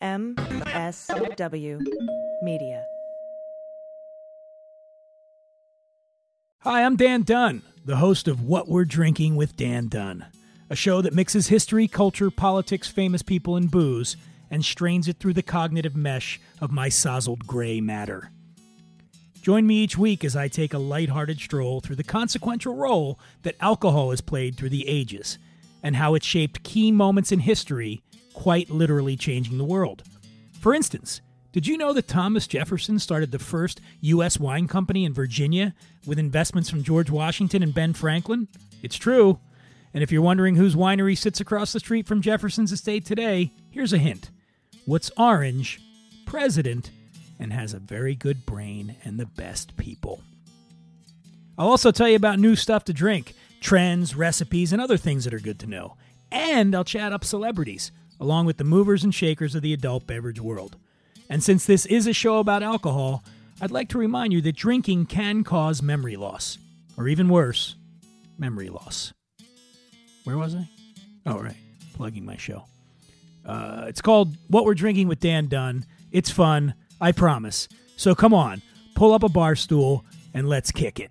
MSW Media. Hi, I'm Dan Dunn, the host of What We're Drinking with Dan Dunn, a show that mixes history, culture, politics, famous people, and booze and strains it through the cognitive mesh of my sozzled gray matter. Join me each week as I take a lighthearted stroll through the consequential role that alcohol has played through the ages and how it shaped key moments in history, quite literally changing the world. For instance, did you know that Thomas Jefferson started the first U.S. wine company in Virginia with investments from George Washington and Ben Franklin? It's true. And if you're wondering whose winery sits across the street from Jefferson's estate today, here's a hint. What's orange, president, and has a very good brain and the best people. I'll also tell you about new stuff to drink, trends, recipes, and other things that are good to know. And I'll chat up celebrities, along with the movers and shakers of the adult beverage world. And since this is a show about alcohol, I'd like to remind you that drinking can cause memory loss, or even worse, memory loss. Where was I? Oh, right, plugging my show. Uh, it's called What We're Drinking with Dan Dunn. It's fun, I promise. So come on, pull up a bar stool and let's kick it.